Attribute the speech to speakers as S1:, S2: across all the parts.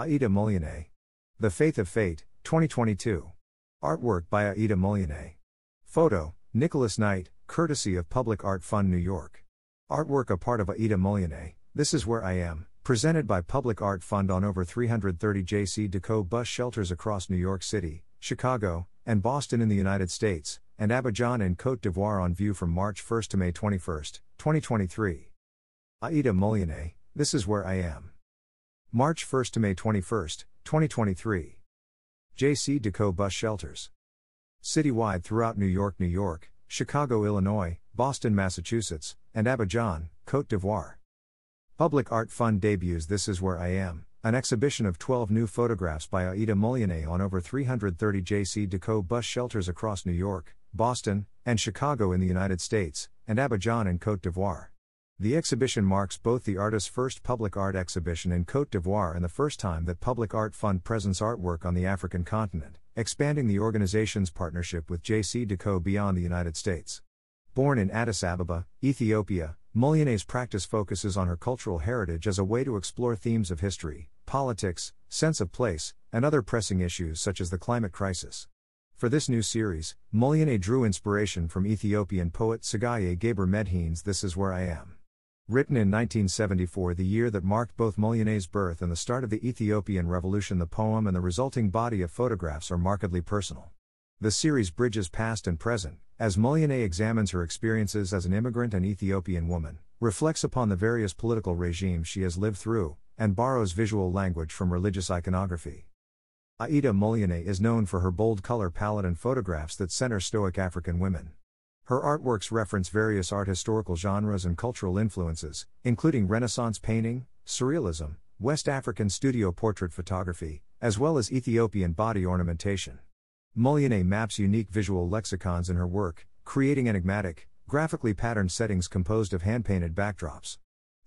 S1: Aida Muluneh. The Faith of Fate, 2022. Artwork by Aida Muluneh. Photo, Nicholas Knight, courtesy of Public Art Fund New York. Artwork a part of Aida Muluneh, This Is Where I Am, presented by Public Art Fund on over 330 JCDecaux bus shelters across New York City, Chicago, and Boston in the United States, and Abidjan and Cote d'Ivoire on view from March 1 to May 21, 2023. Aida Muluneh, This Is Where I Am. March 1 to May 21, 2023. JCDecaux Bus Shelters. Citywide throughout New York, New York, Chicago, Illinois, Boston, Massachusetts, and Abidjan, Cote d'Ivoire. Public Art Fund debuts This Is Where I Am, an exhibition of 12 new photographs by Aida Muluneh on over 330 JCDecaux bus shelters across New York, Boston, and Chicago in the United States, and Abidjan in Cote d'Ivoire. The exhibition marks both the artist's first public art exhibition in Cote d'Ivoire and the first time that Public Art Fund presents artwork on the African continent, expanding the organization's partnership with JCDecaux beyond the United States. Born in Addis Ababa, Ethiopia, Muluneh's practice focuses on her cultural heritage as a way to explore themes of history, politics, sense of place, and other pressing issues such as the climate crisis. For this new series, Muluneh drew inspiration from Ethiopian poet Tsegaye Gabre-Medhin's This Is Where I Am. Written in 1974, the year that marked both Muluneh's birth and the start of the Ethiopian Revolution, the poem and the resulting body of photographs are markedly personal. The series bridges past and present, as Muluneh examines her experiences as an immigrant and Ethiopian woman, reflects upon the various political regimes she has lived through, and borrows visual language from religious iconography. Aida Muluneh is known for her bold color palette and photographs that center Stoic African women. Her artworks reference various art historical genres and cultural influences, including Renaissance painting, Surrealism, West African studio portrait photography, as well as Ethiopian body ornamentation. Muluneh maps unique visual lexicons in her work, creating enigmatic, graphically patterned settings composed of hand painted backdrops.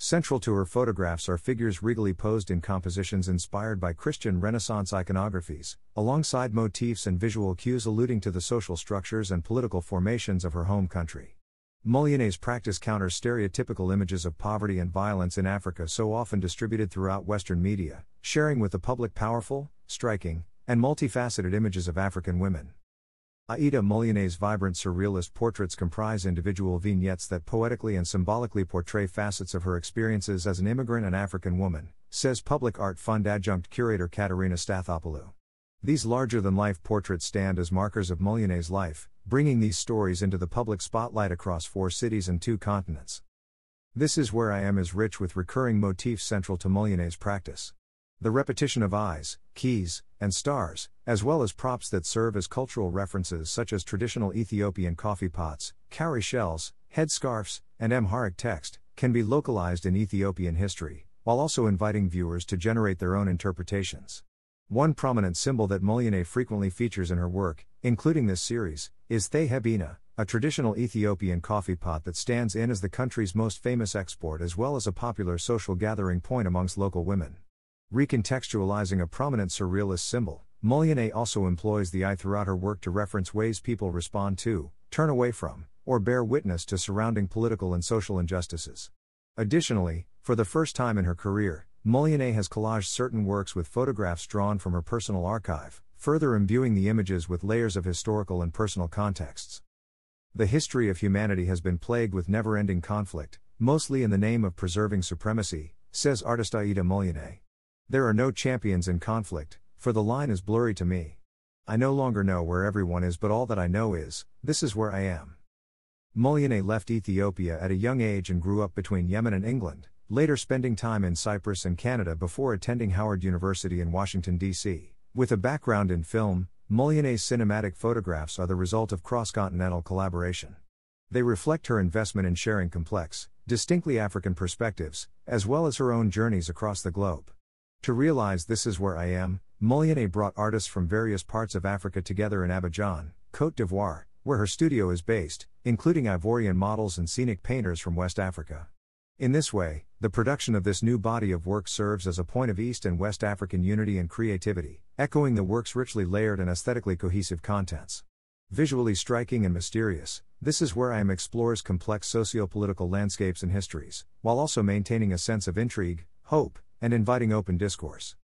S1: Central to her photographs are figures regally posed in compositions inspired by Christian Renaissance iconographies, alongside motifs and visual cues alluding to the social structures and political formations of her home country. Muluneh's practice counters stereotypical images of poverty and violence in Africa so often distributed throughout Western media, sharing with the public powerful, striking, and multifaceted images of African women. Aida Muluneh's vibrant surrealist portraits comprise individual vignettes that poetically and symbolically portray facets of her experiences as an immigrant and African woman, says Public Art Fund adjunct curator Katerina Stathopoulou. These larger than life portraits stand as markers of Muluneh's life, bringing these stories into the public spotlight across four cities and two continents. This is where I am is rich with recurring motifs central to Muluneh's practice. The repetition of eyes, keys, and stars, as well as props that serve as cultural references such as traditional Ethiopian coffee pots, cowrie shells, headscarves, and Amharic text, can be localized in Ethiopian history, while also inviting viewers to generate their own interpretations. One prominent symbol that Muluneh frequently features in her work, including this series, is the jebena, a traditional Ethiopian coffee pot that stands in as the country's most famous export as well as a popular social gathering point amongst local women. Recontextualizing a prominent surrealist symbol, Muluneh also employs the eye throughout her work to reference ways people respond to, turn away from, or bear witness to surrounding political and social injustices. Additionally, for the first time in her career, Muluneh has collaged certain works with photographs drawn from her personal archive, further imbuing the images with layers of historical and personal contexts. The history of humanity has been plagued with never ending conflict, mostly in the name of preserving supremacy, says artist Aida Muluneh. There are no champions in conflict, for the line is blurry to me. I no longer know where everyone is, but all that I know is, this is where I am. Muluneh left Ethiopia at a young age and grew up between Yemen and England, later spending time in Cyprus and Canada before attending Howard University in Washington, D.C. With a background in film, Muluneh's cinematic photographs are the result of cross continental collaboration. They reflect her investment in sharing complex, distinctly African perspectives, as well as her own journeys across the globe. To realize this is where I am, Muluneh brought artists from various parts of Africa together in Abidjan, Cote d'Ivoire, where her studio is based, including Ivorian models and scenic painters from West Africa. In this way, the production of this new body of work serves as a point of East and West African unity and creativity, echoing the work's richly layered and aesthetically cohesive contents. Visually striking and mysterious, this is where I am explores complex socio political landscapes and histories, while also maintaining a sense of intrigue, hope, and inviting open discourse.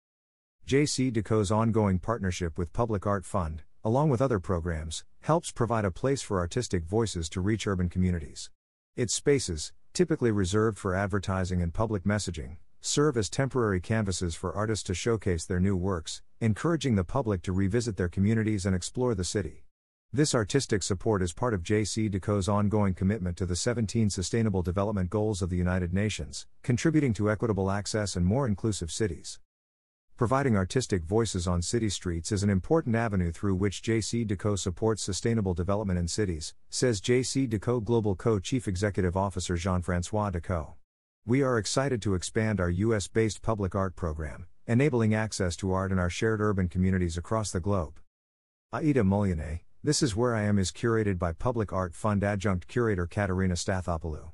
S1: JCDecaux's ongoing partnership with Public Art Fund, along with other programs, helps provide a place for artistic voices to reach urban communities. Its spaces, typically reserved for advertising and public messaging, serve as temporary canvases for artists to showcase their new works, encouraging the public to revisit their communities and explore the city. This artistic support is part of JCDecaux's ongoing commitment to the 17 Sustainable Development Goals of the United Nations, contributing to equitable access and more inclusive cities. Providing artistic voices on city streets is an important avenue through which JCDecaux supports sustainable development in cities, says JCDecaux Global Co Chief Executive Officer Jean Francois Decaux. We are excited to expand our US based public art program, enabling access to art in our shared urban communities across the globe. Aida Muluneh, This Is Where I Am is curated by Public Art Fund adjunct curator Katerina Stathopoulou.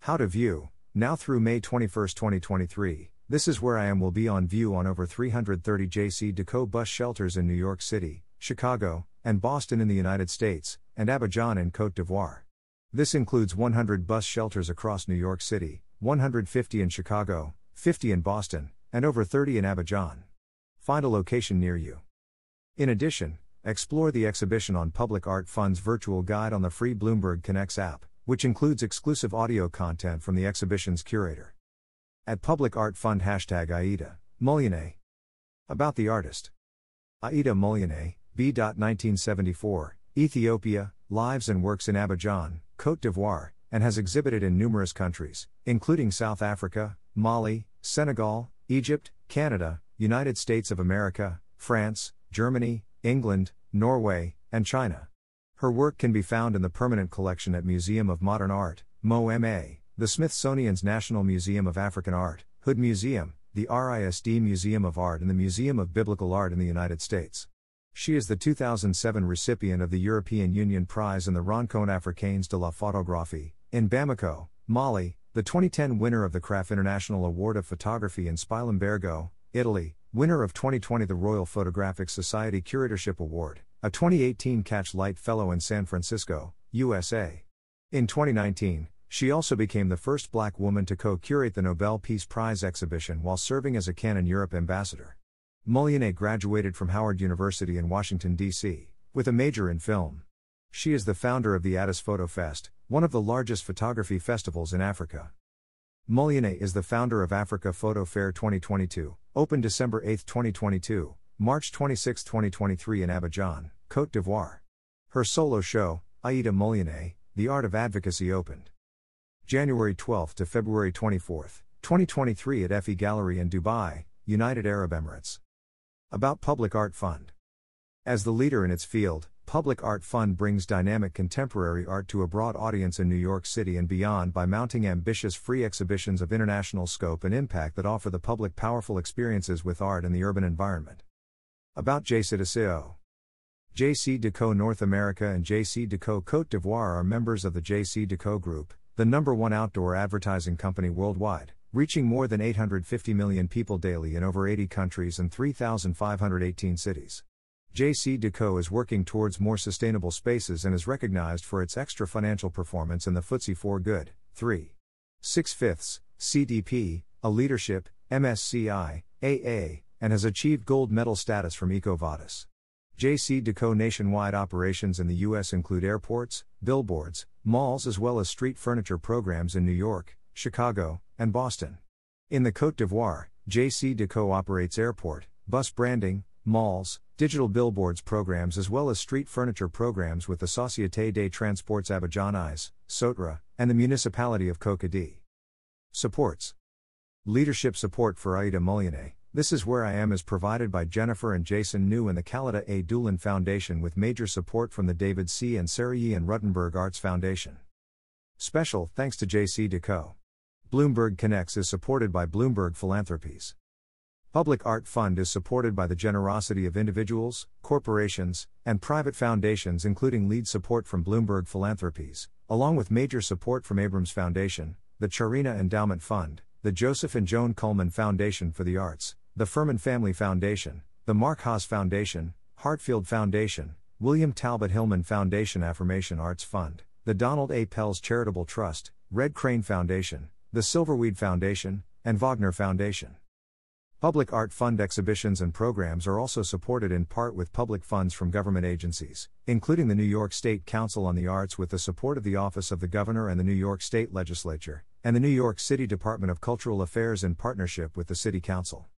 S1: How to view, now through May 21, 2023. This is where I am will be on view on over 330 JCDecaux bus shelters in New York City, Chicago, and Boston in the United States, and Abidjan in Cote d'Ivoire. This includes 100 bus shelters across New York City, 150 in Chicago, 50 in Boston, and over 30 in Abidjan. Find a location near you. In addition, explore the exhibition on Public Art Fund's virtual guide on the free Bloomberg Connects app, which includes exclusive audio content from the exhibition's curator. At Public Art Fund hashtag Aida, Muluneh. About the artist. Aida Muluneh, B. 1974, Ethiopia, lives and works in Abidjan, Cote d'Ivoire, and has exhibited in numerous countries, including South Africa, Mali, Senegal, Egypt, Canada, United States of America, France, Germany, England, Norway, and China. Her work can be found in the permanent collection at Museum of Modern Art, MoMA, the Smithsonian's National Museum of African Art, Hood Museum, the RISD Museum of Art, and the Museum of Biblical Art in the United States. She is the 2007 recipient of the European Union Prize in the Rencontre Africaines de la Photographie, in Bamako, Mali, the 2010 winner of the CRAF International Award of Photography in Spilimbergo, Italy, winner of 2020 the Royal Photographic Society Curatorship Award, a 2018 Catch Light Fellow in San Francisco, USA. In 2019, she also became the first black woman to co curate the Nobel Peace Prize exhibition while serving as a Canon Europe ambassador. Muluneh graduated from Howard University in Washington, D.C., with a major in film. She is the founder of the Addis Photo Fest, one of the largest photography festivals in Africa. Muluneh is the founder of Africa Photo Fair 2022, open December 8, 2022, March 26, 2023 in Abidjan, Cote d'Ivoire. Her solo show, Aida Muluneh, The Art of Advocacy opened. January 12 to February 24, 2023 at Efie Gallery in Dubai, United Arab Emirates. About Public Art Fund. As the leader in its field, Public Art Fund brings dynamic contemporary art to a broad audience in New York City and beyond by mounting ambitious free exhibitions of international scope and impact that offer the public powerful experiences with art in the urban environment. About JC JCDecaux. JC Deco North America and JCDecaux Cote d'Ivoire are members of the JCDecaux Group, the number one outdoor advertising company worldwide, reaching more than 850 million people daily in over 80 countries and 3,518 cities. JCDecaux is working towards more sustainable spaces and is recognized for its extra financial performance in the FTSE 4 Good, 3. 6 fifths, CDP, a leadership, MSCI, AA, and has achieved gold medal status from EcoVadis. JCDecaux nationwide operations in the U.S. include airports, billboards, malls, as well as street furniture programs in New York, Chicago, and Boston. In the Cote d'Ivoire, JCDecaux operates airport, bus branding, malls, digital billboards programs, as well as street furniture programs with the Société des Transports Abidjanais, SOTRA, and the municipality of Cocody. Supports Leadership support for Aida Muluneh. This is Where I Am is provided by Jennifer and Jason New and the Khalida A. Doolan Foundation with major support from the David C. and Sarah E. and Rutenberg Arts Foundation. Special thanks to JCDecaux. Bloomberg Connects is supported by Bloomberg Philanthropies. Public Art Fund is supported by the generosity of individuals, corporations, and private foundations, including lead support from Bloomberg Philanthropies, along with major support from Abrams Foundation, the Charina Endowment Fund, the Joseph and Joan Cullman Foundation for the Arts, the Furman Family Foundation, the Marc Haas Foundation, Hartfield Foundation, William Talbot Hillman Foundation Affirmation Arts Fund, the Donald A. Pell's Charitable Trust, Red Crane Foundation, the Silverweed Foundation, and Wagner Foundation. Public Art Fund exhibitions and programs are also supported in part with public funds from government agencies, including the New York State Council on the Arts with the support of the Office of the Governor and the New York State Legislature, and the New York City Department of Cultural Affairs in partnership with the City Council.